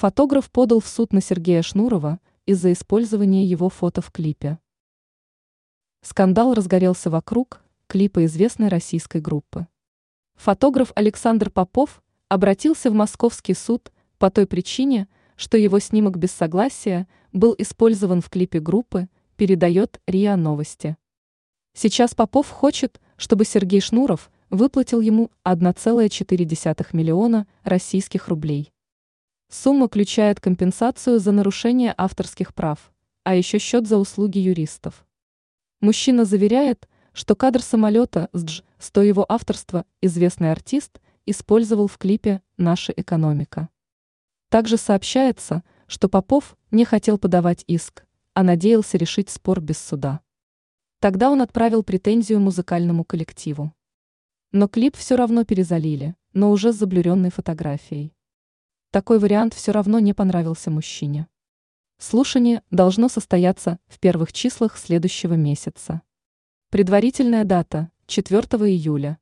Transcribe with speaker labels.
Speaker 1: Фотограф подал в суд на Сергея Шнурова из-за использования его фото в клипе. Скандал разгорелся вокруг клипа известной российской группы. Фотограф Александр Попов обратился в московский суд по той причине, что его снимок без согласия был использован в клипе группы, передает РИА Новости. Сейчас Попов хочет, чтобы Сергей Шнуров выплатил ему 1,4 миллиона российских рублей. Сумма включает компенсацию за нарушение авторских прав, а еще счет за услуги юристов. Мужчина заверяет, что кадр самолета с Дж, сто его авторства, известный артист, использовал в клипе «Наша экономика». Также сообщается, что Попов не хотел подавать иск, а надеялся решить спор без суда. Тогда он отправил претензию музыкальному коллективу. Но клип все равно перезалили, но уже с заблюренной фотографией. Такой вариант все равно не понравился мужчине. Слушание должно состояться в первых числах следующего месяца. Предварительная дата – 4 июля.